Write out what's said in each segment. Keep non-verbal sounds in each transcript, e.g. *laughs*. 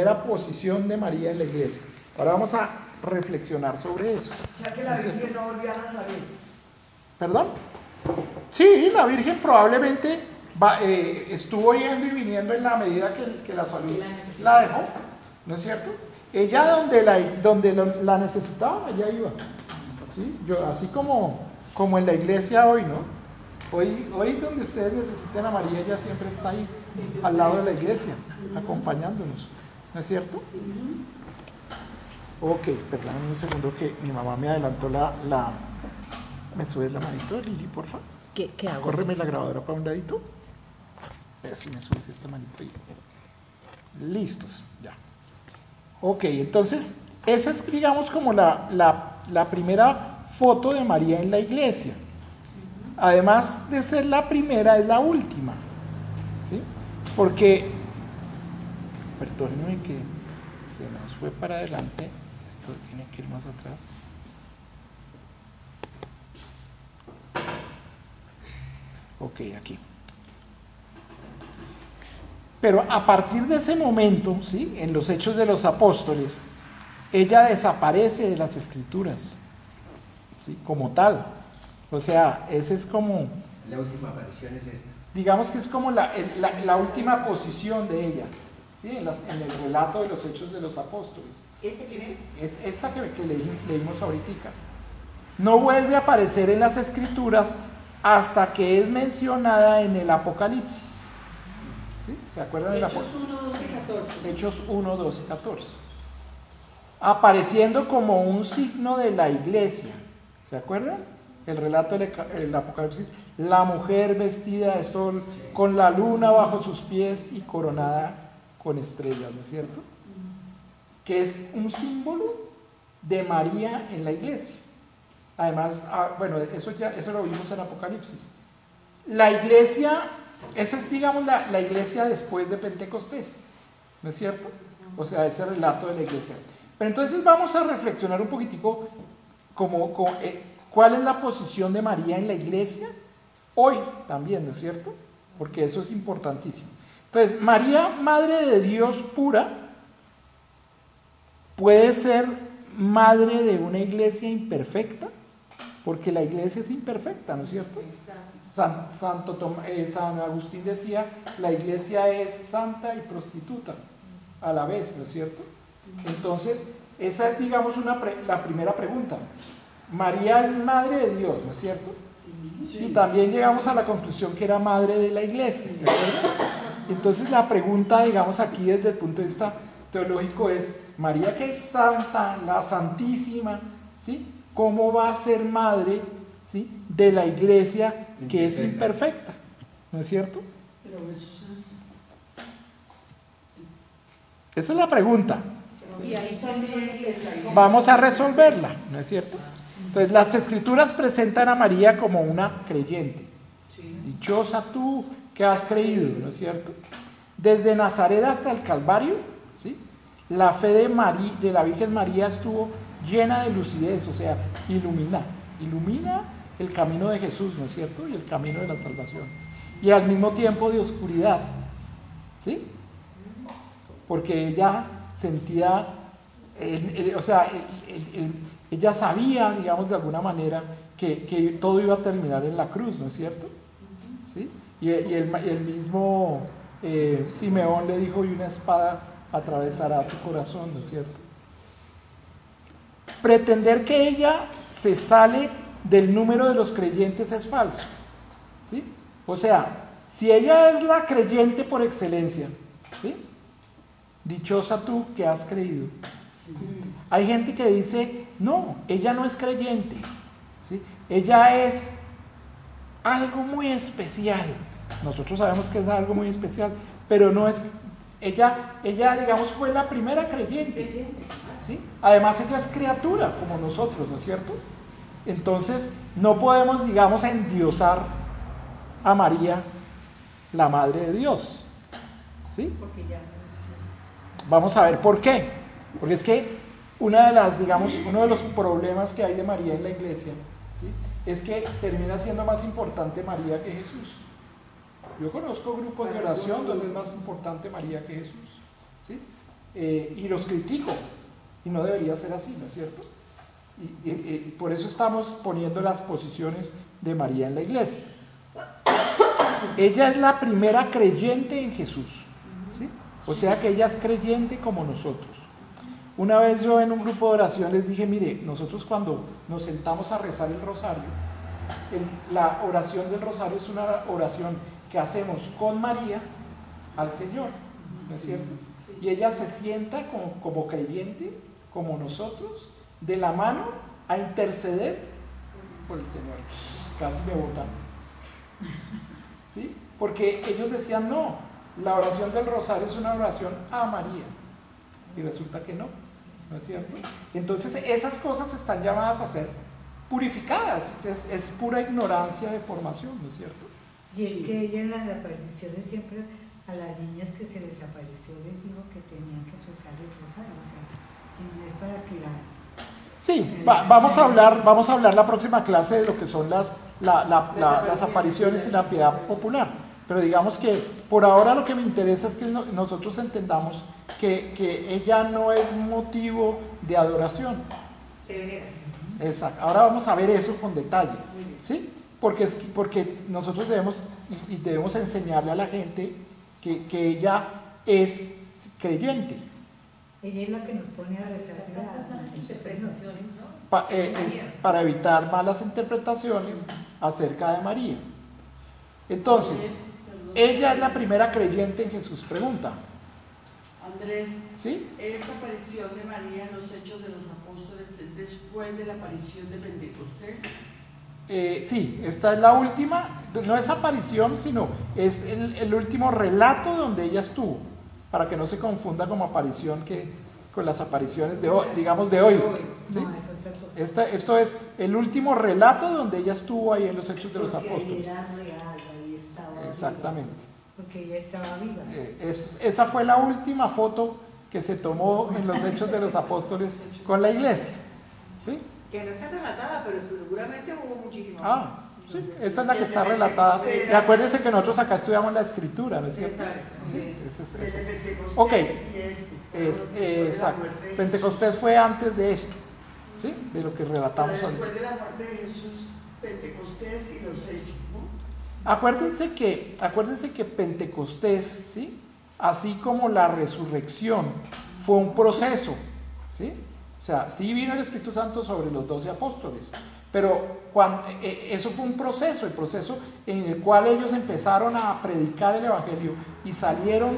Primera posición de María en la iglesia. Ahora vamos a reflexionar sobre eso. O sea que la Virgen no volvió a Nazaret. ¿Perdón? Sí, la Virgen probablemente va- eh, estuvo yendo y viniendo en la medida que, que la salud la dejó, ¿no es cierto? Ella donde la, donde la necesitaba, ella iba. ¿sí? Yo, así como, como en la iglesia hoy, ¿no? Hoy, hoy donde ustedes necesiten a María, ella siempre está ahí, al lado de la iglesia, acompañándonos, ¿no es cierto? Ok, perdóname un segundo que mi mamá me adelantó la... la... ¿Me subes la manito, Lili, por favor? ¿Qué, qué hago? Córreme la grabadora para un ladito. Así me subes esta manito ahí. Listos, ya. Ok, entonces, esa es, digamos, como la, la, la primera foto de María en la iglesia. Además de ser la primera, es la última. ¿Sí? Porque, perdónenme que se nos fue para adelante. Esto tiene que ir más atrás. Ok, aquí. Pero a partir de ese momento, ¿sí? en los hechos de los apóstoles, ella desaparece de las escrituras, ¿sí? como tal. O sea, ese es como, La última aparición es esta. digamos que es como la, el- la- la última posición de ella, ¿sí? en, las- en el relato de los hechos de los apóstoles. ¿Este primero? Es- Esta que, que leí- leímos ahorita. No vuelve a aparecer en las escrituras hasta que es mencionada en el Apocalipsis. ¿Sí? ¿Se acuerdan del Hechos Apocalipsis? 1, 12 y 14. Hechos 1, 12, 14. Apareciendo como un signo de la iglesia. ¿Se acuerdan? El relato del el Apocalipsis. La mujer vestida de sol, con la luna bajo sus pies y coronada con estrellas, ¿no es cierto? Que es un símbolo de María en la iglesia. Además, ah, bueno, eso ya eso lo vimos en Apocalipsis. La iglesia, esa es, digamos, la, la iglesia después de Pentecostés, ¿no es cierto? O sea, ese relato de la iglesia. Pero entonces vamos a reflexionar un poquitico como, eh, cuál es la posición de María en la iglesia hoy también, ¿no es cierto? Porque eso es importantísimo. Entonces, María, Madre de Dios pura, puede ser madre de una iglesia imperfecta, porque la iglesia es imperfecta, ¿no es cierto? San, Santo Tom- eh, San Agustín decía, la iglesia es santa y prostituta a la vez, ¿no es cierto? Entonces, esa es, digamos, una pre- la primera pregunta. María es madre de Dios, ¿no es cierto? Y también llegamos a la conclusión que era madre de la iglesia, ¿se acuerdan? Entonces la pregunta, digamos, aquí desde el punto de vista teológico es, María que es santa, la santísima, ¿sí? ¿Cómo va a ser madre, ¿sí? De la iglesia que es imperfecta, ¿no es cierto? Esa es la pregunta. Vamos a resolverla, ¿no es cierto? Entonces las escrituras presentan a María como una creyente. Dichosa tú que has creído, ¿no es cierto? Desde Nazaret hasta el Calvario, ¿sí? La fe de, María, de la Virgen María estuvo llena de lucidez, o sea, ilumina, ilumina el camino de Jesús, ¿no es cierto? Y el camino de la salvación. Y al mismo tiempo de oscuridad, ¿sí? Porque ella sentía, o sea, el- el- el- ella sabía, digamos, de alguna manera, que, que todo iba a terminar en la cruz, ¿no es cierto? ¿Sí? Y, y el, y el mismo eh, Simeón le dijo, y una espada atravesará tu corazón, ¿no es cierto? Pretender que ella se sale del número de los creyentes es falso. ¿sí? O sea, si ella es la creyente por excelencia, ¿sí? dichosa tú que has creído. Hay gente que dice, no, ella no es creyente, ¿sí? ella es algo muy especial. Nosotros sabemos que es algo muy especial, pero no es, ella, ella, digamos, fue la primera creyente. ¿sí? Además, ella es criatura como nosotros, ¿no es cierto? Entonces, no podemos, digamos, endiosar a María, la Madre de Dios. ¿Sí? Porque ya Vamos a ver por qué. Porque es que una de las, digamos, uno de los problemas que hay de María en la iglesia, ¿sí? es que termina siendo más importante María que Jesús. Yo conozco grupos de oración donde es más importante María que Jesús. ¿sí? Eh, y los critico. Y no debería ser así, ¿no es cierto? Y, por eso estamos poniendo las posiciones de María en la iglesia. Ella es la primera creyente en Jesús. ¿sí? O sea que ella es creyente como nosotros. Una vez yo en un grupo de oración les dije, mire, nosotros cuando nos sentamos a rezar el rosario, la oración del rosario es una oración que hacemos con María al Señor, ¿no es cierto? Y ella se sienta como, como creyente, como nosotros, de la mano a interceder por el Señor. Casi me votan. ¿Sí? Porque ellos decían, no, la oración del rosario es una oración a María. Y resulta que no, ¿no es cierto? Entonces esas cosas están llamadas a ser purificadas. Es, es pura ignorancia de formación, ¿no es cierto? Y es que ella en las apariciones siempre a las niñas que se les apareció les dijo que tenían que rezar el rosario, o sea, y no es para que la... Sí, va- vamos, a hablar, vamos a hablar la próxima clase de lo que son las, la- la- la- las apariciones y la piedad popular. Pero digamos que por ahora lo que me interesa es que no- nosotros entendamos que, que ella no es motivo de adoración. Exacto. Ahora vamos a ver eso con detalle. ¿Sí? Porque, es que- porque nosotros debemos, y, y debemos enseñarle a la gente que, que ella es creyente. Ella es la que nos pone a rezar la- las interpretaciones, ¿no? Pa- eh, es para evitar malas interpretaciones acerca de María. Entonces, ella es la primera creyente en Jesús. Pregunta, Andrés, ¿sí? esta aparición de María en los Hechos de los Apóstoles es después de la aparición de Pentecostés. Eh, sí, esta es la última, no es aparición, sino es el, el último relato donde ella estuvo, para que no se confunda como aparición que con las apariciones de hoy, digamos de hoy. ¿sí? No, es. Esta- esto es el último relato donde ella estuvo ahí en los Hechos de los Porque Apóstoles. Era real, ahí estaba viva, Exactamente. porque ella estaba viva. Eh, es- esa fue la última foto que se tomó en los Hechos de los Apóstoles con la iglesia. ¿sí? Que no está relatada, pero seguramente hubo muchísimas. Ah, más. sí, esa es la que está relatada. Y acuérdense que nosotros acá estudiamos la escritura, ¿no es cierto? Exacto, Sí, ese es- ese. Pentecostés Ok. Es, eh, exacto. Pentecostés fue antes de esto, ¿sí? De lo que relatamos ahorita. Después de la muerte de Jesús, Pentecostés y los Hechos, ¿no? Acuérdense que, acuérdense que Pentecostés, ¿sí? así como la resurrección, fue un proceso. ¿sí? O sea, sí vino el Espíritu Santo sobre los doce apóstoles, pero cuando, eh, eso fue un proceso, el proceso en el cual ellos empezaron a predicar el Evangelio y salieron,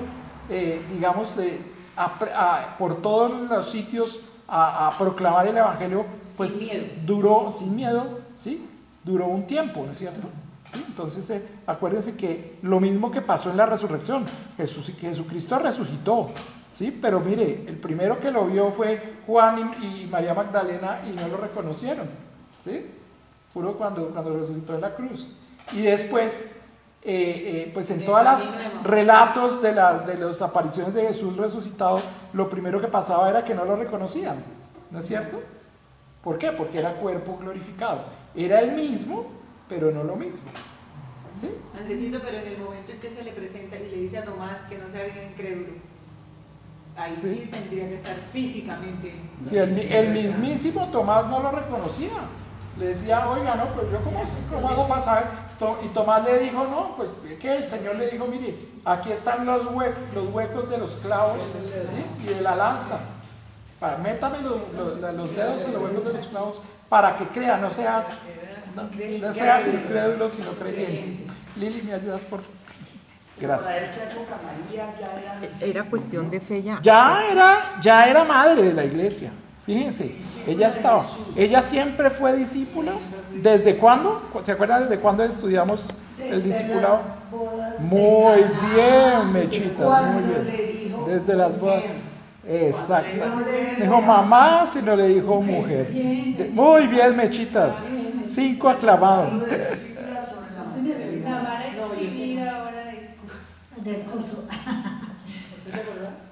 eh, digamos, de- a pre- a- por todos los sitios a, a proclamar el Evangelio, pues Sin miedo. duró, sin miedo, ¿sí? Duró un tiempo, ¿no es cierto? ¿Sí? Entonces, eh, acuérdense que lo mismo que pasó en la resurrección, Jesús, Jesucristo resucitó, ¿sí? Pero mire, el primero que lo vio fue Juan y, y María Magdalena y no lo reconocieron, ¿sí? Puro cuando, cuando resucitó en la cruz. Y después, eh, eh, pues en todas las relatos de las, de las apariciones de Jesús resucitado, lo primero que pasaba era que no lo reconocían, ¿no es cierto? ¿Por qué? Porque era cuerpo glorificado. Era el mismo, pero no lo mismo. ¿Sí? Andresito, pero en el momento en que se le presenta y le dice a Tomás que no sea bien incrédulo, ahí Sí. sí, tendría que estar físicamente. Si el, mi- el mismísimo Tomás no lo reconocía. Le decía, oiga, no, pues yo cómo, cómo hago para saber. Y Tomás le dijo, no, pues que el Señor le dijo, mire, aquí están los, hue- los huecos de los clavos ¿sí? y de la lanza. Para, métame los, los- la- los dedos en los huecos de los clavos para que crea, no seas, no, no seas incrédulo, sino creyente. Lili, ¿me ayudas, por favor? Gracias. María ya era... Cuestión de fe ya. Ya era, ya era madre de la iglesia. Fíjense, ella estaba, ella siempre fue discípula. ¿Desde cuándo? ¿Se acuerdan desde cuándo estudiamos el discipulado? Muy bien, Mechita, muy bien. Desde las bodas. Exacto. Dijo mamá, si no le dijo mujer. Muy bien, mechitas. Cinco aclamados. La van a exhibir ahora de... Del curso.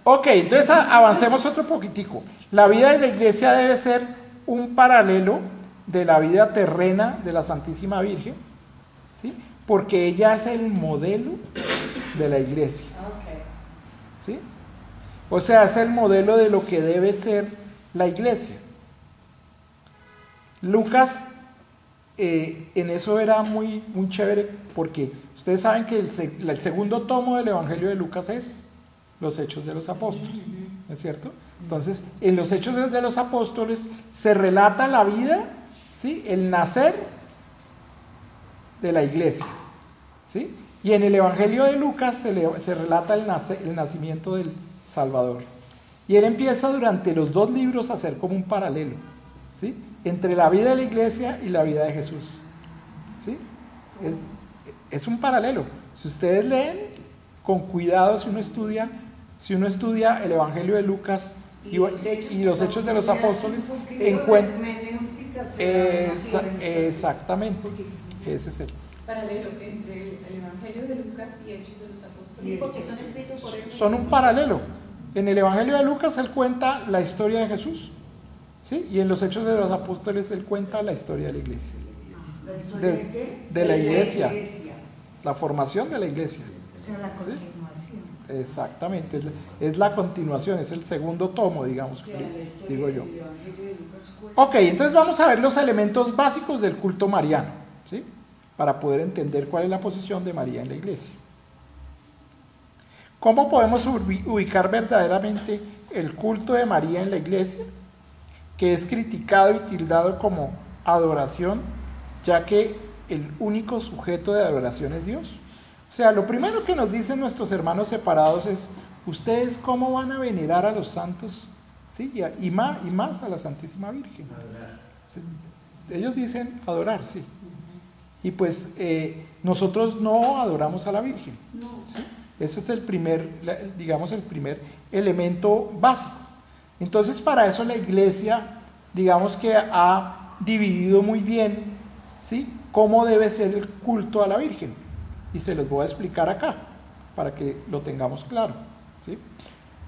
Ok, entonces avancemos otro poquitico. La vida de la iglesia debe ser un paralelo de la vida terrena de la Santísima Virgen, ¿sí? Porque ella es el modelo de la iglesia, ¿sí? O sea, es el modelo de lo que debe ser la iglesia. Lucas eh, en eso era muy, muy chévere porque ustedes saben que el, se- el segundo tomo del Evangelio de Lucas es los Hechos de los Apóstoles, ¿no es cierto? Entonces, en los Hechos de- de los Apóstoles se relata la vida, ¿sí? El nacer de la iglesia, ¿sí? Y en el Evangelio de Lucas se, le- se relata el, nace- el nacimiento del Salvador. Y él empieza durante los dos libros a hacer como un paralelo, ¿sí? Entre la vida de la iglesia y la vida de Jesús, ¿sí? Es, es un paralelo. Si ustedes leen con cuidado, si uno estudia, si uno estudia el Evangelio de Lucas y, y los hechos de los apóstoles, encuentra Esa- exactamente. Ese es el. Paralelo entre el, el Evangelio de Lucas y Hechos de los Apóstoles. Sí, porque son escritos por él. Son un paralelo. En el Evangelio de Lucas él cuenta la historia de Jesús, ¿sí? Y en los Hechos de los Apóstoles él cuenta la historia de la iglesia, ¿La historia De- de qué? de la iglesia. La formación de la iglesia. O sea, la ¿Sí? continuación. Exactamente, es la, es la continuación, es el segundo tomo, digamos, digo yo. Ok, entonces vamos a ver los elementos básicos del culto mariano, ¿sí? Para poder entender cuál es la posición de María en la iglesia. ¿Cómo podemos ubi- ubicar verdaderamente el culto de María en la iglesia? Que es criticado y tildado como adoración, ya que el único sujeto de adoración es Dios. O sea, lo primero que nos dicen nuestros hermanos separados es, ¿ustedes cómo van a venerar a los santos? Sí, y, a- y más, y más a la Santísima Virgen. Sí, Ellos dicen adorar, sí. Y pues eh, nosotros no adoramos a la Virgen. ¿sí? Ese es el primer, digamos, el primer elemento básico. Entonces, para eso la iglesia, digamos que ha dividido muy bien, ¿sí? Cómo debe ser el culto a la Virgen. Y se los voy a explicar acá, para que lo tengamos claro, ¿sí?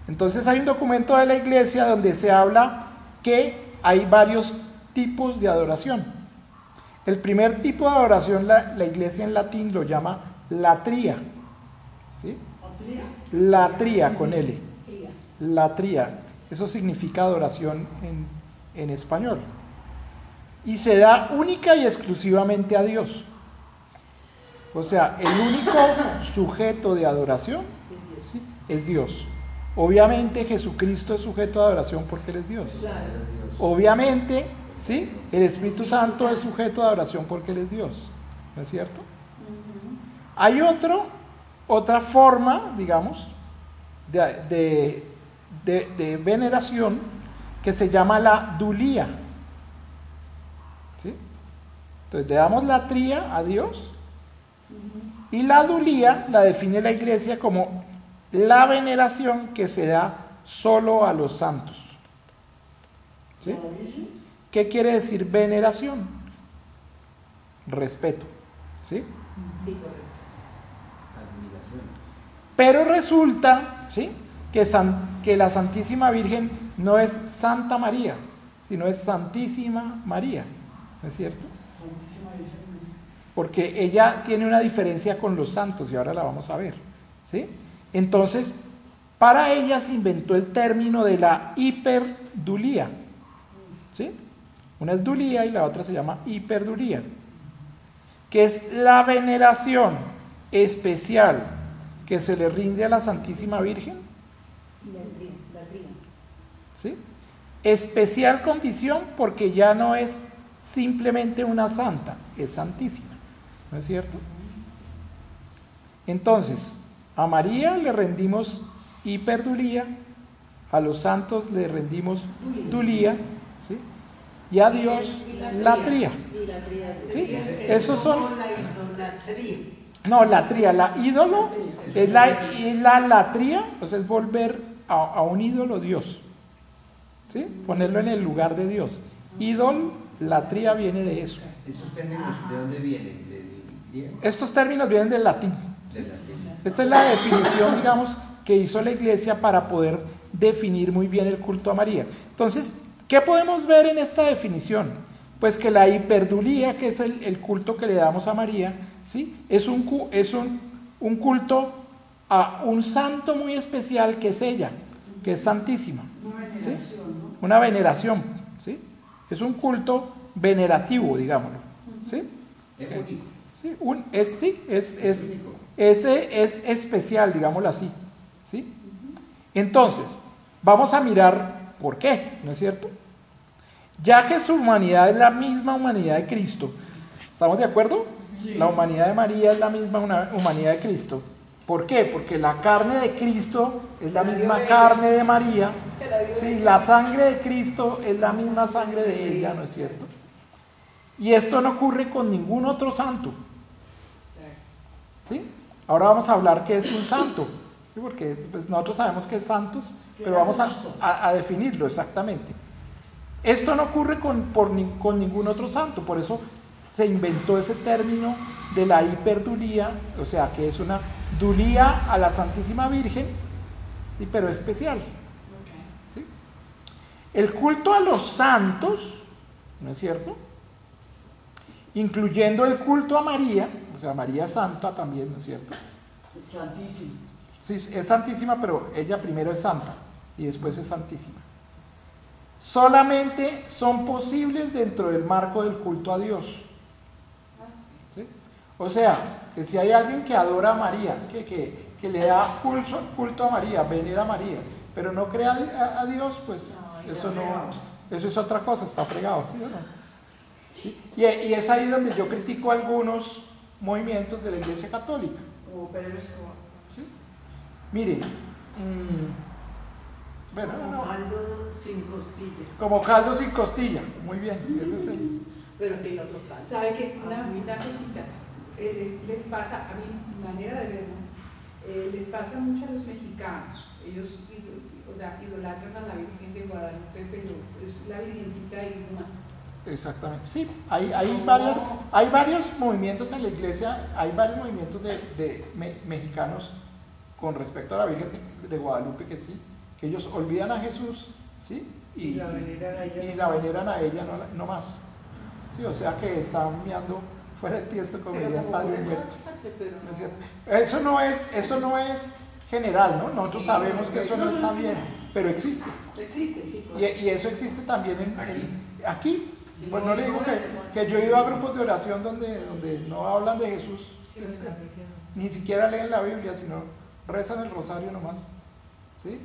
Entonces hay un documento de la iglesia donde se habla que hay varios tipos de adoración. El primer tipo de adoración la, la iglesia en latín lo llama latría. ¿sí? Latría con L. Latría. Eso significa adoración en, en español. Y se da única y exclusivamente a Dios. O sea, el único sujeto de adoración es Dios. Obviamente Jesucristo es sujeto de adoración porque Él es Dios. Obviamente, ¿sí? El Espíritu Santo es sujeto de adoración porque Él es Dios. ¿No es cierto? Hay otra forma, digamos, de, de- de- de veneración que se llama la dulía. Entonces le damos la tría a Dios y la dulía la define la iglesia como la veneración que se da solo a los santos. ¿Sí? ¿Qué quiere decir veneración? Respeto. ¿Sí? Sí. Pero resulta, ¿sí? Que, san- que la Santísima Virgen no es Santa María, sino es Santísima María. ¿No es cierto? Porque ella tiene una diferencia con los santos y ahora la vamos a ver. ¿sí? Entonces, para ella se inventó el término de la hiperdulía. ¿sí? Una es dulía y la otra se llama hiperdulía, que es la veneración especial que se le rinde a la Santísima Virgen. ¿sí? Especial condición porque ya no es simplemente una santa, es santísima. ¿No es cierto? Entonces, a María le rendimos hiperdulía, a los santos le rendimos dulía, ¿sí? y a Dios latría. ¿sí? Esos son... No, latría, la ídolo es la, la latría, sea, es volver a, a un ídolo Dios. ¿Sí? Ponerlo en el lugar de Dios. Idolatría viene de eso. ¿Esos términos de dónde vienen? Estos términos vienen del latín. Del latín. Esta es la definición, digamos, que hizo la iglesia para poder definir muy bien el culto a María. Entonces, ¿qué podemos ver en esta definición? Pues que la hiperdulía, que es el, el culto que le damos a María, ¿sí? es, un, es un, un culto a un santo muy especial que es ella, que es santísima. Una ¿sí? veneración, ¿no? Una veneración. Es un culto venerativo, digámoslo. ¿sí? Es único. Sí, un, es, sí, es, es, ese es especial, digámoslo así. ¿sí? Entonces, vamos a mirar por qué, ¿no es cierto? Ya que su humanidad es la misma humanidad de Cristo. ¿Estamos de acuerdo? La humanidad de María es la misma humanidad de Cristo. ¿Por qué? Porque la carne de Cristo es la misma carne de María. La Sí, la sangre de Cristo es la misma sangre de ella, ¿no es cierto? Y esto no ocurre con ningún otro santo. ¿Sí? Ahora vamos a hablar qué es un santo, ¿sí? porque pues, nosotros sabemos que es santos, pero vamos a, a- a definirlo exactamente. Esto no ocurre con, por ni- con ningún otro santo, por eso se inventó ese término de la hiperdulía, o sea, que es una dulía a la Santísima Virgen, ¿sí? pero especial. ¿sí? El culto a los santos, ¿no es cierto? Incluyendo el culto a María, o sea, María santa también, ¿no es cierto? Santísimo. Sí, es santísima, pero ella primero es santa y después es santísima. Solamente son posibles dentro del marco del culto a Dios. O sea, que si hay alguien que adora a María, que, que- que le da culto, culto a María, venera a María, pero no crea a, a Dios, pues eso no, eso es otra cosa, está fregado, ¿sí o no? ¿Sí? Y, y es ahí donde yo critico algunos movimientos de la Iglesia Católica. Escobar. ¿sí? Miren, mm, bueno, Como no, caldo sin costilla. como caldo sin costilla, muy bien, ese es el... Pero que lo total. ¿Sabe que Una, una cosita. Eh, les pasa, a mi manera de verlo, eh, les pasa mucho a los mexicanos. Ellos, o sea, idolatran a la Virgen de Guadalupe, pero es la Virgencita y no más. Exactamente, sí, hay, hay, varias, hay varios movimientos en la iglesia, hay varios movimientos de, de me- mexicanos con respecto a la Virgen de, de Guadalupe que sí, que ellos olvidan a Jesús, ¿sí? Y, Y la veneran a ella. y la veneran a ella, no, no más. Sí, o sea que están mirando fuera tiesto, el pero ¿No no. es cierto? Eso no es, eso no es general, ¿no? Nosotros sabemos que eso no está bien, pero existe. Existe, sí. Y, y eso existe también en, en- aquí. Sí, Pues no le digo que, que yo he ido a grupos de oración donde, donde no hablan de Jesús, ni siquiera leen la Biblia, sino rezan el rosario nomás. ¿Sí?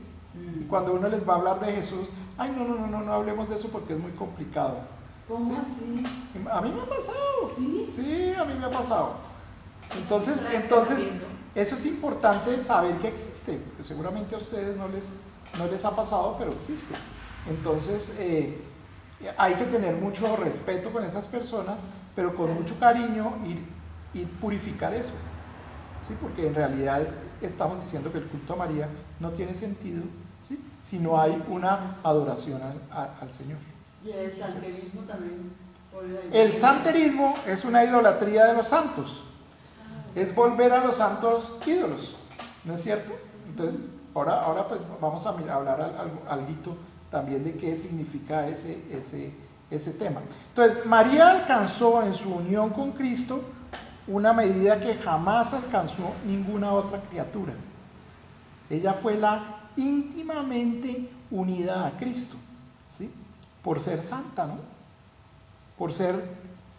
Y cuando uno les va a hablar de Jesús, ay, no, no, no, no, no hablemos de eso porque es muy complicado. ¿Cómo Sí. así? A mí me ha pasado. ¿Sí? Sí, a mí me ha pasado. Entonces, entonces, eso es importante saber que existe, porque seguramente a ustedes no les, no les ha pasado, pero existe. Entonces, eh, hay que tener mucho respeto con esas personas, pero con mucho cariño y, y purificar eso. ¿sí? Porque en realidad estamos diciendo que el culto a María no tiene sentido ¿sí? si no hay una adoración al, a- al Señor. El santerismo también. El santerismo es una idolatría de los santos. Es volver a los santos ídolos. ¿No es cierto? Entonces, ahora, ahora pues vamos a hablar al- al- alguito también de qué significa ese, ese, ese tema. Entonces, María alcanzó en su unión con Cristo una medida que jamás alcanzó ninguna otra criatura. Ella fue la íntimamente unida a Cristo, ¿sí? Por ser santa, ¿no? Por ser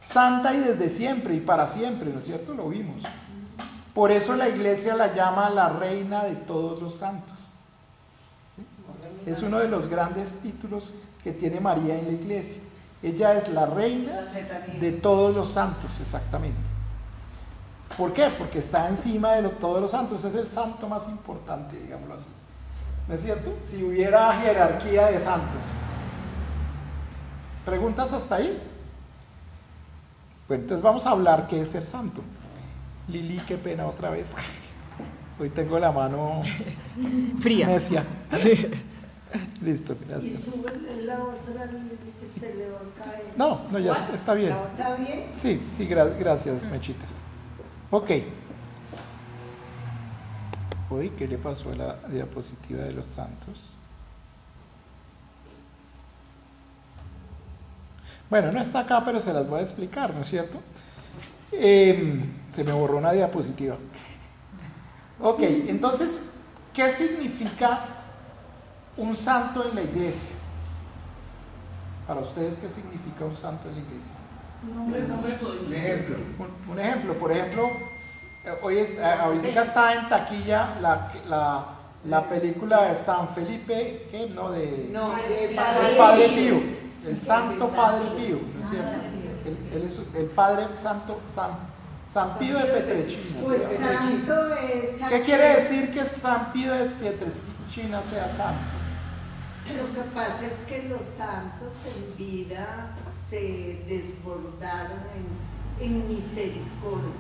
santa y desde siempre y para siempre, ¿no es cierto? Lo vimos. Por eso la iglesia la llama la reina de todos los santos. ¿sí? Es uno de los grandes títulos que tiene María en la iglesia. Ella es la reina de todos los santos, exactamente. ¿Por qué? Porque está encima de todos los santos, es el santo más importante, digámoslo así. ¿No es cierto? Si hubiera jerarquía de santos. ¿Preguntas hasta ahí? Bueno, entonces vamos a hablar qué es ser santo. Lili, qué pena otra vez. *laughs* Hoy tengo la mano *laughs* Fría. necia. *laughs* Listo, Y gracias. sube la otra que se le va a caer. No, no, ya está, está bien. ¿Está bien? Sí, sí, gra- gracias, Mechitas. Ok. Uy, ¿qué le pasó a la diapositiva de los santos? Bueno, no está acá, pero se las voy a explicar, ¿no es cierto? Em, se me borró una diapositiva. Ok, entonces, ¿qué significa un santo en la iglesia? Para ustedes, ¿qué significa un santo en la iglesia? Un ejemplo. Un, un ejemplo, por ejemplo, eh, hoy es- eh, ahorita está en taquilla la, la, la película de San Felipe, ¿qué? No, de No, de Padre Pío. El Santo Padre Pío, ¿no es cierto? Él, él es el Padre Santo San, San Pío de Petrechina. Pues santo es... ¿Qué quiere decir que San Pío de Petrechina sea santo? Lo que pasa es que los santos en vida se desbordaron en, en misericordia.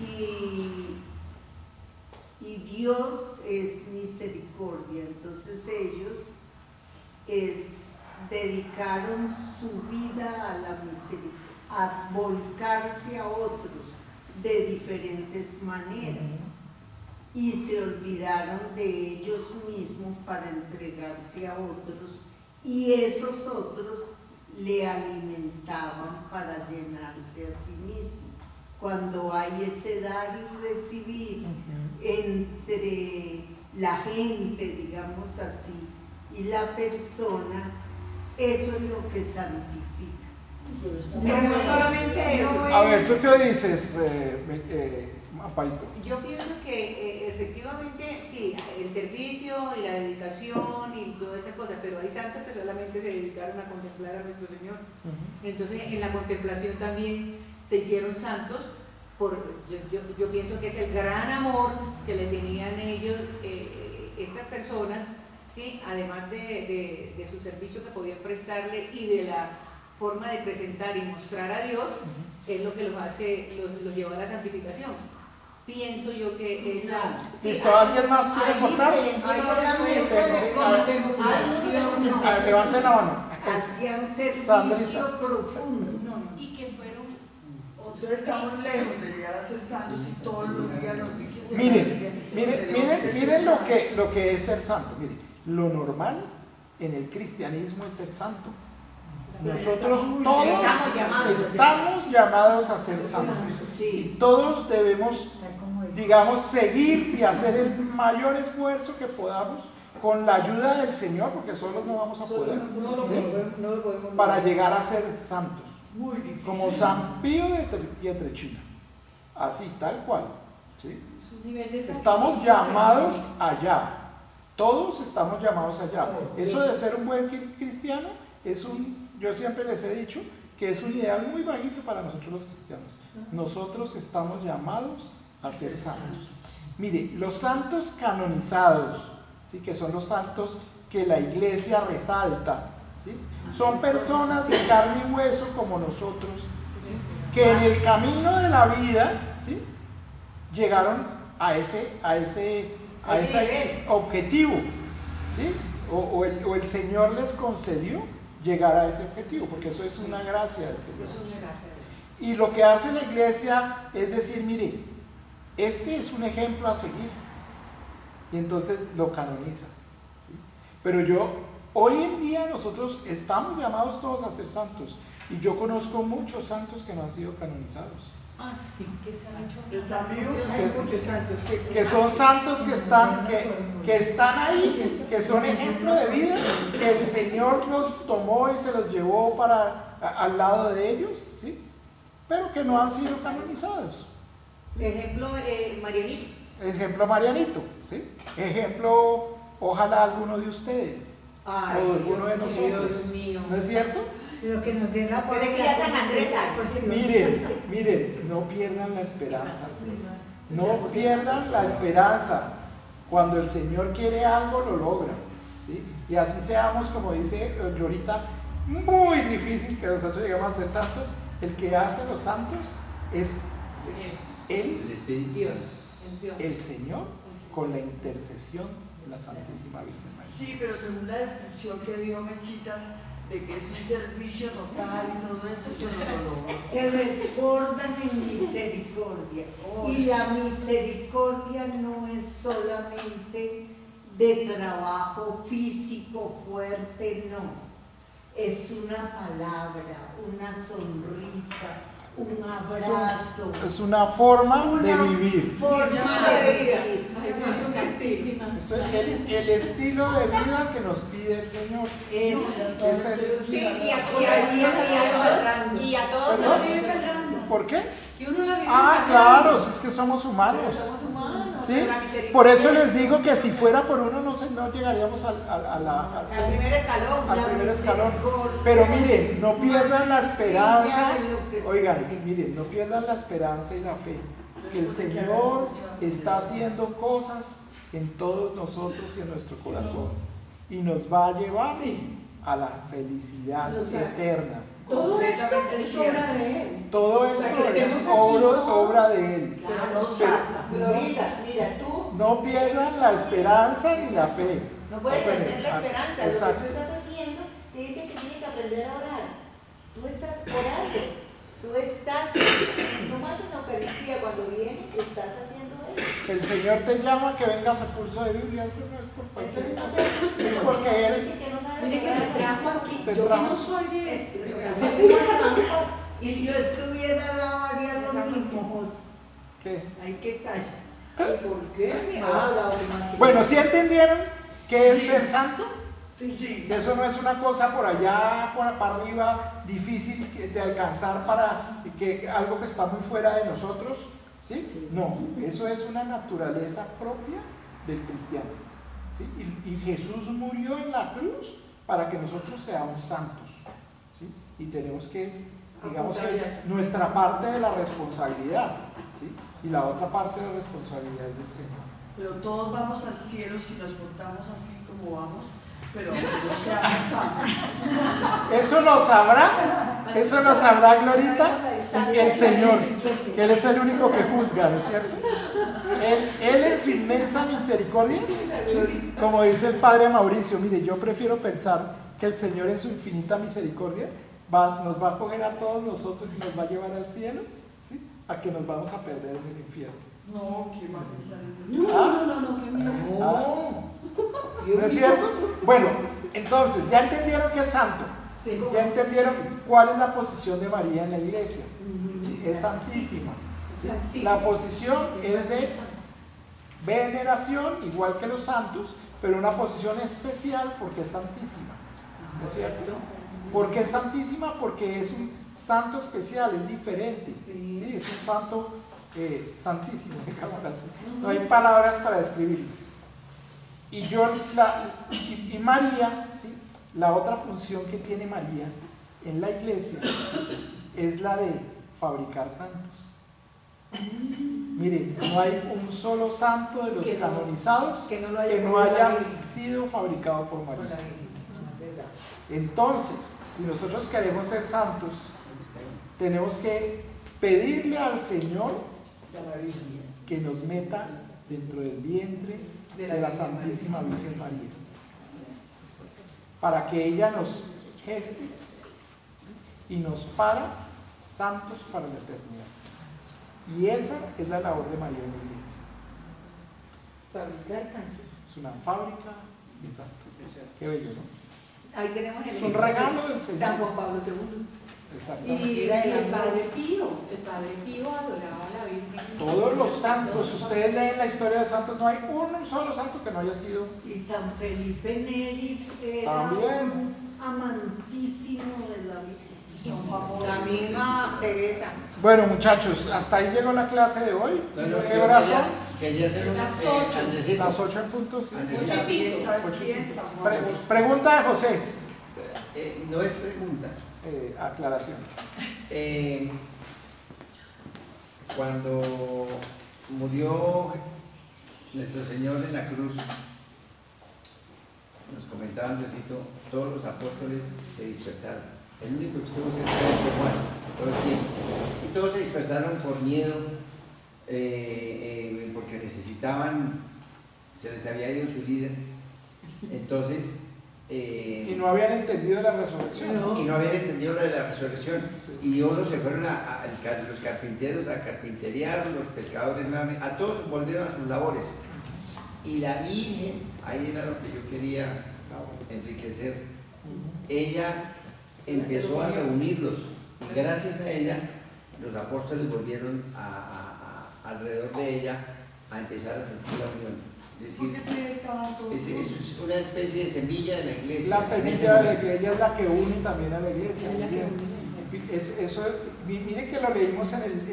Y, y Dios es misericordia. Entonces ellos es, dedicaron su vida a la misericordia, a volcarse a otros de diferentes maneras. Y se olvidaron de ellos mismos para entregarse a otros. Y esos otros le alimentaban para llenarse a sí mismos. Cuando hay ese dar y recibir entre la gente, digamos así, y la persona, eso es lo que santifica. Pero no solamente eso. A ver, ¿tú qué dices, eh, eh, Amparito? Yo pienso que eh, efectivamente sí, el servicio y la dedicación y todas estas cosas, pero hay santos que solamente se dedicaron a contemplar a nuestro Señor. Entonces en la contemplación también se hicieron santos, por, yo, yo- yo pienso que es el gran amor que le tenían ellos, eh, estas personas, ¿sí? además de, de- de su servicio que podían prestarle y de la forma de presentar y mostrar a Dios, es lo que los hace, los, los lleva a la santificación. Pienso yo que esa... sí, ¿Listo? ¿Alguien más quiere Hay contar? levanten la mano. hacían servicio profundo. Y que fueron Entonces estamos lejos de llegar a ser santos y todos los días nos dicen... Miren, miren, miren, miren lo que, lo que es ser santo. Miren, lo normal en el cristianismo es ser santo. Nosotros todos Estamos llamados. a ser santos. Y todos debemos, digamos, seguir y hacer el mayor esfuerzo que podamos con la ayuda del Señor, porque solos no vamos a poder, para llegar a ser santos. Como San Pío de Tre- Pietrelcina. Así, tal cual. ¿sí? Estamos llamados allá. Todos estamos llamados allá. Eso de ser un buen cri- cristiano es un, yo siempre les he dicho, que es un ideal muy bajito para nosotros los cristianos. Nosotros estamos llamados a ser santos. Mire, los santos canonizados, ¿sí? que son los santos que la iglesia resalta, ¿sí? son personas de carne y hueso como nosotros, ¿sí? que en el camino de la vida ¿sí? llegaron a ese, a ese, a A ese ese nivel. objetivo, ¿sí? O, o el, o el Señor les concedió llegar a ese objetivo, porque eso es una gracia del Señor. Es una gracia. Y lo que hace la iglesia es decir, mire, este es un ejemplo a seguir. Y entonces lo canoniza. ¿sí? Pero yo, hoy en día nosotros estamos llamados todos a ser santos. Y yo conozco muchos santos que no han sido canonizados. Que, que son santos que están, que, que están ahí, que son ejemplo de vida, que el Señor los tomó y se los llevó para a- al lado de ellos, ¿sí? pero que no han sido canonizados. Ejemplo, eh, Marianito. Ejemplo Marianito, ¿sí? Ejemplo, ojalá alguno de ustedes, Ay, o alguno de nosotros, Dios mío. ¿no es cierto? Lo que nos dé la Pero que ya San Andrés sabe. Miren, miren, no pierdan la esperanza. No pierdan la esperanza. Cuando el Señor quiere algo, lo logra. ¿sí? Y así seamos, como dice eh, Glorita, muy difícil que nosotros lleguemos a ser santos. El que hace los santos es Él El Espíritu Dios. El Señor con la intercesión de la Santísima Virgen María. Sí, pero según la descripción que dio Mechitas, de que es un servicio total y todo eso, pero no lo Se desbordan en misericordia. Y la misericordia no es solamente de trabajo físico fuerte, no. Es una palabra, una sonrisa, un abrazo. Es una forma una de vivir. Forma de vivir. Eso es el, el estilo de vida que nos pide el Señor. Es, Ese es- Sí, y a, y a- y a- y a todos, y a todos ¿Perdón? nos vive ¿Por qué? Que uno la vive Ah, claro, si es que somos humanos. somos humanos. ¿Sí? Por eso les digo que si fuera por uno no, se, no llegaríamos al, al- a la- al- Al primer escalón. al primer escalón. Pero miren, no pierdan la esperanza. Oigan, miren, no pierdan la esperanza y la fe. Que el Señor está haciendo cosas en todos nosotros y en nuestro corazón. Y nos va a llevar a la felicidad O sea, eterna. Todo esto es obra de él. Todo sea, esto que es estemos aquí obra, obra de Él. Pero no Pero sana. Glorita, mira, tú no pierdan la esperanza ni la fe. no puedes perder la esperanza. Lo exacto. que tú estás haciendo te dice que tienes que aprender a orar. Tú estás orando. Tú estás, no más en la Eucaristía, cuando vienes, estás haciendo. El Señor te llama a que vengas a curso de Biblia, eso no es por cualquier cosa. Es porque Él que Mire que me trajo aquí. Te Yo que trajo. no soy de. Soy humana. Si yo estuviera lado haría lo mismo, José. ¿qué? Hay que callar. ¿Y por qué me habla o me Bueno, ¿sí entendieron qué es ser santo? Sí, sí. Que eso no es una cosa por allá, por para arriba, difícil que- de alcanzar para que algo que está muy fuera de nosotros, ¿sí? No, eso es una naturaleza propia del cristiano, ¿sí? Y, y Jesús murió en la cruz para que nosotros seamos santos, ¿sí? Y tenemos que, digamos que nuestra parte de la responsabilidad, ¿sí? Y la otra parte de la responsabilidad es del Señor. Pero todos vamos al cielo si nos portamos así como vamos, pero. *laughs* Eso lo sabrá, eso lo sabrá Glorita y el Señor, que Él es el único que juzga, ¿no es cierto? Él, él en su inmensa misericordia, ¿sí? como dice el Padre Mauricio, mire, yo prefiero pensar que el Señor en su infinita misericordia va- nos va a coger a todos nosotros y nos va a llevar al cielo, ¿sí? a que nos vamos a perder en el infierno. No, ¿quién va a pensar en No, no, no, no, qué miedo. ¿No es cierto? Bueno, entonces, ya entendieron que es santo. Ya entendieron cuál es la posición de María en la iglesia. Sí, Es santísima. ¿sí? La posición es de veneración, igual que los santos, pero una posición especial porque es santísima. ¿No es cierto? ¿Por qué es santísima? Porque es un santo especial, es diferente. ¿sí? Es un santo eh, santísimo, *laughs* digámoslo así. No hay palabras para describirlo. Y yo, la, y, y María, ¿sí? la otra función que tiene María en la iglesia es la de fabricar santos. Miren, no hay un solo santo de los Que no- canonizados que no haya que no sido fabricado por María. Entonces, si nosotros queremos ser santos, tenemos que pedirle al Señor que nos meta dentro del vientre de la, Santísima Virgen María, para que ella nos geste y nos para santos para la eternidad. Y esa es la labor de María en la iglesia. Fabricar santos. Es una fábrica de santos. Qué bello, ¿no? Ahí tenemos el Es un regalo del Señor. San Juan Pablo II. Y el Padre Pío, el Padre Pío adoraba a la Virgen. Todos los santos, ustedes leen la historia de los santos, no hay un solo santo que no haya sido. Y San Felipe Neri era También. un amantísimo de la Virgen. La misma Teresa. Bueno, muchachos, hasta ahí llegó la clase de hoy. ¿Qué yo horas quería- son? Las eh, ocho. antecito. Las 8 en punto, sí. Antecito. ¿Quién sabes Ocho y pregunta de José. Eh, no es pregunta. Eh, aclaración. Eh, cuando murió nuestro Señor en la cruz, nos comentaba Andresito, todos los apóstoles se dispersaron. El único que estuvo cerca fue Juan, todo el tiempo. Y todos se dispersaron por miedo porque necesitaban, se les había ido su líder. Entonces, eh, Y no habían entendido la resurrección. y no habían entendido la de la resurrección. Y unos se fueron a, los carpinteros a carpinterear, los pescadores nuevamente, a todos volvieron a sus labores. Y la Virgen, ahí era lo que yo quería enriquecer, ella empezó a reunirlos y gracias a ella los apóstoles volvieron a, a- a- alrededor de ella a empezar a sentir la unión. Es decir, una especie de semilla de la iglesia. La semilla de la iglesia es la que une también a la iglesia. Es eso, mi- mire que lo leímos en el, en,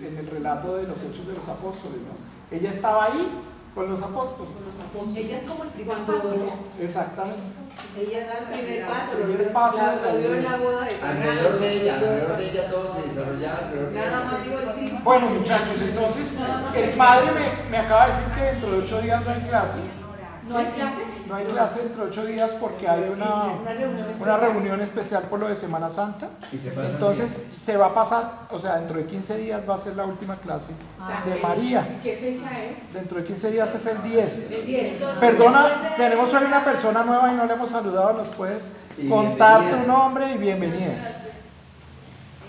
el, en el relato de los hechos de los apóstoles. ¿no? Ella estaba ahí con los apóstoles. Ella es como el primer paso. Exactamente. Ella da el primer paso, lo Primer paso la- de la lo dio en la iglesia. boda de. Alrededor de ella, alrededor de ella todo se desarrollaba alrededor de Nada ella. más digo el. Bueno, muchachos, entonces el padre me, me acaba de decir que dentro de ocho días no hay clase. ¿No hay clase? No hay clase dentro de ocho días porque hay una, Una reunión una especial. reunión especial por lo de Semana Santa. Entonces se va a pasar, o sea, dentro de 15 días va a ser la última clase de María. ¿Y qué fecha es? Dentro de 15 días es el 10. El 10. Perdona, tenemos hoy una persona nueva y no le hemos saludado. ¿Nos puedes contar tu nombre y bienvenida?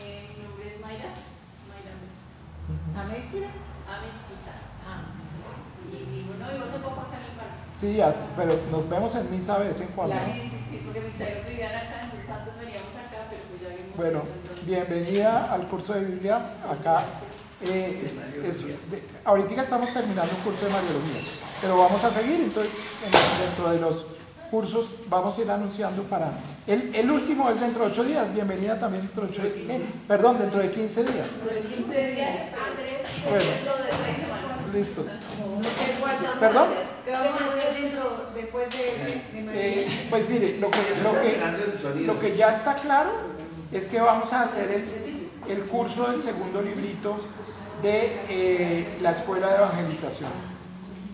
Eh, mi nombre es Mayra, Mayra Amésquira. Amezquita. Ah, y bueno, vivo hace poco acá en el parque. Sí, así, pero nos vemos en misa a vez en cuando. Sí, sí, sí, porque mis suegros vivían acá, entonces veníamos acá, pero pues ya vimos. Bueno, bienvenida al curso de Biblia. Acá, eh, es- es- de- ahorita estamos terminando un curso de Mariología, pero vamos a seguir. Entonces, en- dentro de los cursos, vamos a ir anunciando para. El, el último es dentro de 8 días. Bienvenida también dentro de 8 días. perdón, dentro de 15 días. Dentro de 15 días, Andrés, Bueno. dentro de tres semanas. Listos. ¿Perdón? ¿Qué vamos a hacer dentro, después de, de María? Eh, pues mire, lo que, lo, que, lo que ya está claro es que vamos a hacer el, el curso del segundo librito de eh, la Escuela de Evangelización.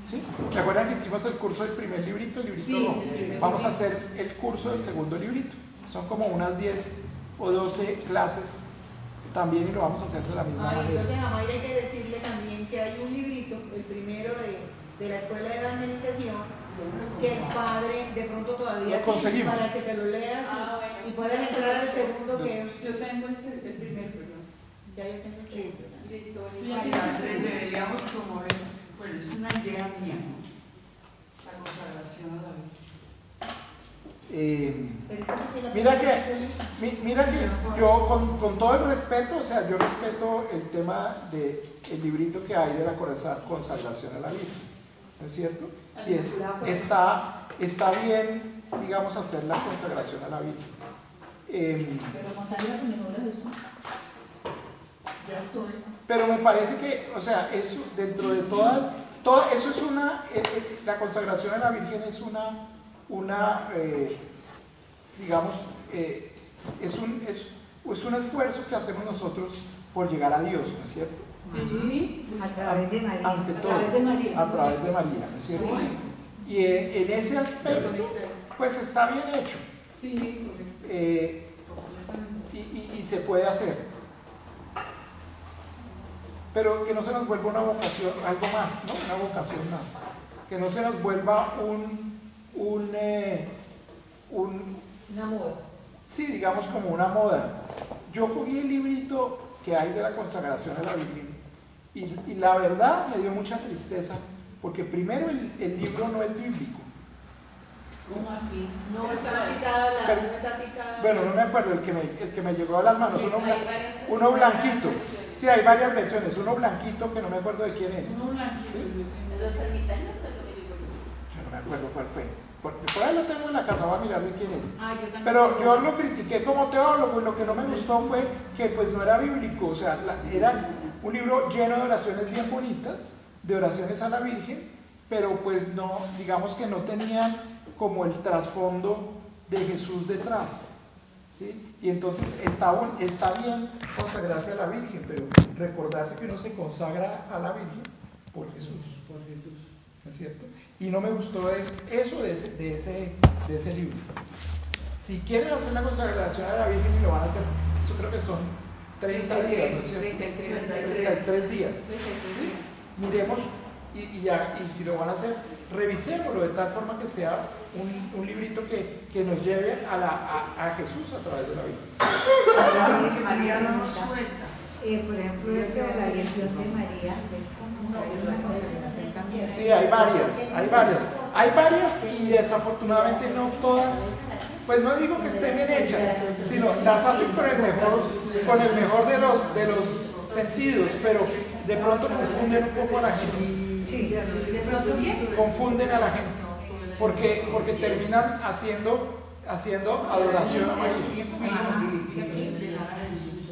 ¿Sí? ¿Se acuerdan que hicimos el curso del primer librito? El librito Sí, no. Vamos a hacer el curso del segundo librito. Son como unas 10 o 12 clases también y lo vamos a hacer de la misma Ay, manera. entonces a Mayra hay que decirle también que hay un librito, el primero de, de la Escuela de Evangelización, que el padre de pronto todavía Lo conseguimos. tiene para que te lo leas y, Ah, bueno, y sí. puedas entrar al segundo que es. Yo tengo el, el primer, perdón. Ya yo tengo el segundo. Listo, Sí. Mira, deberíamos promover, bueno, es una idea mía, ¿no? La consagración a la vida. Eh, Mira que, mira que yo con, con todo el respeto, o sea, yo respeto el tema del librito que hay de la consa- consagración a la Virgen, ¿no es cierto? Y es- está, está bien, digamos, hacer la consagración a la Virgen. Em, Pero me parece que, o sea, eso dentro de toda, toda eso es una, eh, eh, la consagración a la Virgen es una, una eh, digamos, es, un, es, es un esfuerzo que hacemos nosotros por llegar a Dios, ¿no es cierto? Sí. A través de María. Ante A todo, través de María. a través de María, ¿no es cierto? Y en, en ese aspecto, pues está bien hecho Sí, eh, y, y- y se puede hacer. Pero que no se nos vuelva una vocación, algo más, ¿no? Una vocación más. Que no se nos vuelva un, un, eh, un Una moda. Sí, digamos como una moda. Yo cogí el librito que hay de la consagración a la Virgen y, y la verdad me dio mucha tristeza porque primero el, el libro no es bíblico. ¿Cómo así? No está citada la, Pero- no está citada. Bueno, no me acuerdo, el que me, el que me llegó a las manos, uno, blan- uno blanquito. Sí, hay varias versiones, uno blanquito que no me acuerdo de quién es. Uno blanquito. Sí. Los ermitaños, pues, lo que yo Yo no me acuerdo cuál fue. Por, por ahí lo tengo en la casa, voy a mirar de quién es. Ah, yo. Pero yo lo critiqué como teólogo y lo que no me gustó fue que pues no era bíblico, o sea, la- era un libro lleno de oraciones bien bonitas, de oraciones a la Virgen, pero pues no, digamos que no tenían como el trasfondo de Jesús detrás. ¿sí? Y entonces está, está bien consagrarse a la Virgen, pero recordarse que uno se consagra a la Virgen por Jesús, por Jesús, ¿no es cierto? Y no me gustó es, eso de ese, de, ese, de ese libro. Si quieren hacer la consagración a la Virgen y lo van a hacer, eso creo que son 30 días, ¿no es cierto? 33. 33 días. ¿sí? Miremos y, y ya, y si lo van a hacer, revisémoslo de tal forma que sea un, un librito que, que nos lleve a, la, a, a Jesús a través de la Biblia. María no nos suelta. Eh, por ejemplo, ese de la Virgen de María es como una consagración también. Sí, hay varias, hay varias. Hay varias y desafortunadamente no todas, pues no digo que estén bien hechas, sino las hacen con el mejor, con el mejor de los, de los sentidos, pero de pronto confunden un poco a la gente. Sí, ¿De pronto qué? Confunden a la gente. Porque, porque terminan haciendo, haciendo adoración a María.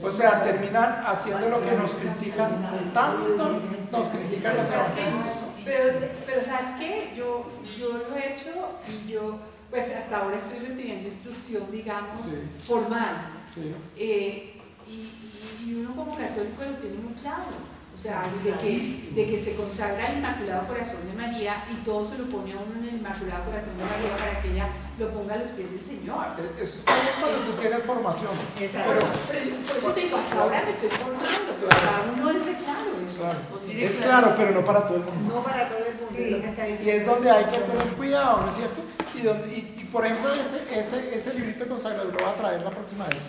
O sea, terminan haciendo lo que nos critican, tanto nos critican los evangélicos. Pero, pero ¿sabes qué? Yo, yo lo he hecho y yo, pues hasta ahora estoy recibiendo instrucción, digamos, Sí. formal. Sí. Eh, y, y- uno como católico lo tiene muy claro. O sea, de que, de que se consagra al Inmaculado Corazón de María y todo se lo pone a uno en el Inmaculado Corazón de María para que ella lo ponga a los pies del Señor. Eh, Eso está bien cuando tú tienes formación. Pero, Pero, pero por eso te digo, hasta ahora me estoy formando, pero para uno es de claro eso. claro, es claro, pero no para todo el mundo. No para todo el mundo, es lo que está Y es donde hay que tener cuidado, ¿no es cierto? Y, donde, y, y, por ejemplo, ese, ese, ese librito de consagración lo voy a traer la próxima vez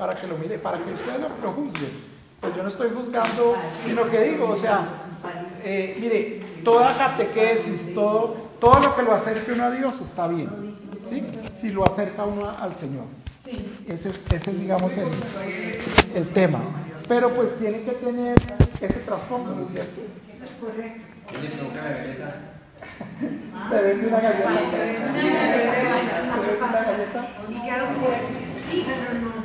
para que lo mire, para que ustedes lo, lo juzguen. Pues yo no estoy juzgando, sino que digo, o sea, eh, mire, toda catequesis, todo, todo lo que lo acerque uno a Dios está bien, ¿sí? Si lo acerca uno a- al Señor. Ese es, ese es digamos, el, el tema. Pero pues tiene que tener ese trasfondo, ¿no es cierto? Correcto. Se vende una galleta. Se vende una galleta. Y claro que sí, Pero no,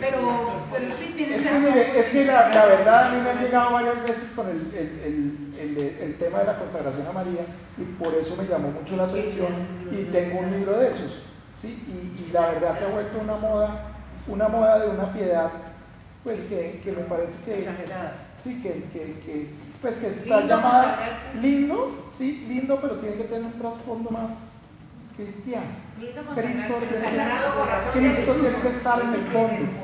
pero, pero, sí tienes Es que, es que la, la verdad a mí me han llegado varias veces con el, el, el, el- tema de la consagración a María y por eso me llamó mucho la atención y tengo un libro de esos. ¿sí? Y, y la verdad se ha vuelto una moda, una moda de una piedad, pues que, que me parece que, sí, que, que, que, pues que está Lindo llamada lindo, sí, lindo, pero tiene que tener un trasfondo más cristiano. Cristo, consagrarse, tiene que- Sagrado Corazón de Cristo que estar en el fondo.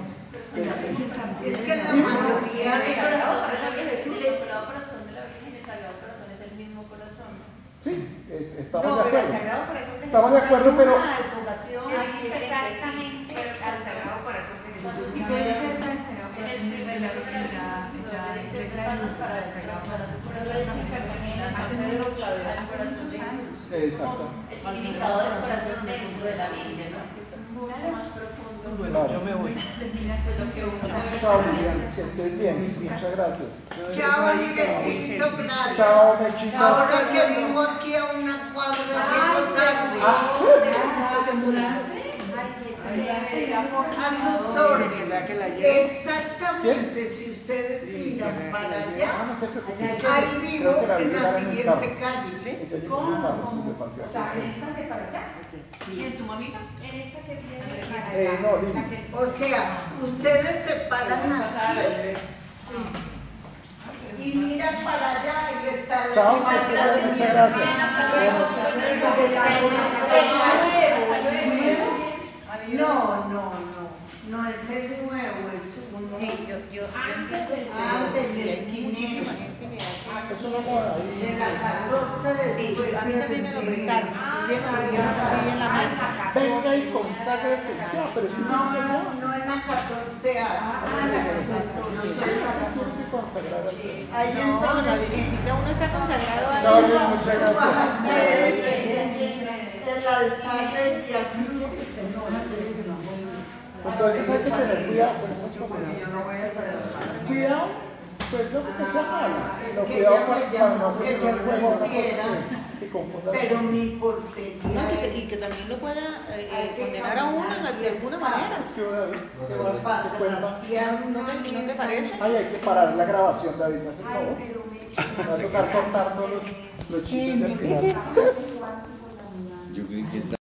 Es que la mayoría de corazón, por eso que Jesús, el Sagrado Corazón de la Virgen y el Sagrado Corazón es el mismo corazón. Sí, es- estamos No, de pero el acuerdo. Sagrado Corazón de Estamos de Jesús acuerdo, pero Es exactamente al Sagrado Corazón de Jesús. Si tú dices el Sagrado Corazón, en el primer libro de la palmas para el Sagrado Corazón, pero lo dice que pertenece a San Pedro al corazón de Jesús. Exacto. El significado del corazón dentro de la Biblia, ¿no? Que es mucho más profundo. Claro. yo me voy. lo que uno Chao, Lilian, que estés bien. Muchas gracias. Chao, amiguecito, gracias. Chao, Mechita. Ahora que vivo aquí a una cuadra, llego tarde. ¿Te mudaste? A sus órdenes. Exactamente, si ustedes miran para Ah, allá, ahí vivo en la en siguiente calle. ¿Cómo? en O sea, en esta de para allá. ¿Quién, tu mamita? En esta que viene. Eh, no. O sea, ustedes se paran aquí y miran para allá y está la Chao, que siguiente estés bien. Muchas calle. gracias. No, no, no, no es el nuevo, es uno Sí, yo, yo, el antes y de hay muchísima esquinero. gente que hace. Es una moda ahí. De la 14 Sí, después a mí también me lo de- prestaron, dieron así en la mano. Venga y conságrese pero No, no, no en la 14 hace. Tiene que consagrar al Señor. Ahí No, la entonces Virgencita, uno está consagrado a. Lili, muchas gracias. el altar de Via Crucis. Entonces hay que tener cuidado con esas cosas. Cuidado, pues no porque sea malo, que cuidado que se yo el juego lo que, que. Pero mi No, portería que se- y que también lo pueda eh, que condenar a uno de, alguna manera. ¿Qué va, David? ¿Qué va? ¿Qué para ¿No te, no te parece? Ay, hay que parar la grabación, David, ¿me hace el favor? Me va a tocar cortar todos los, los chistes del final.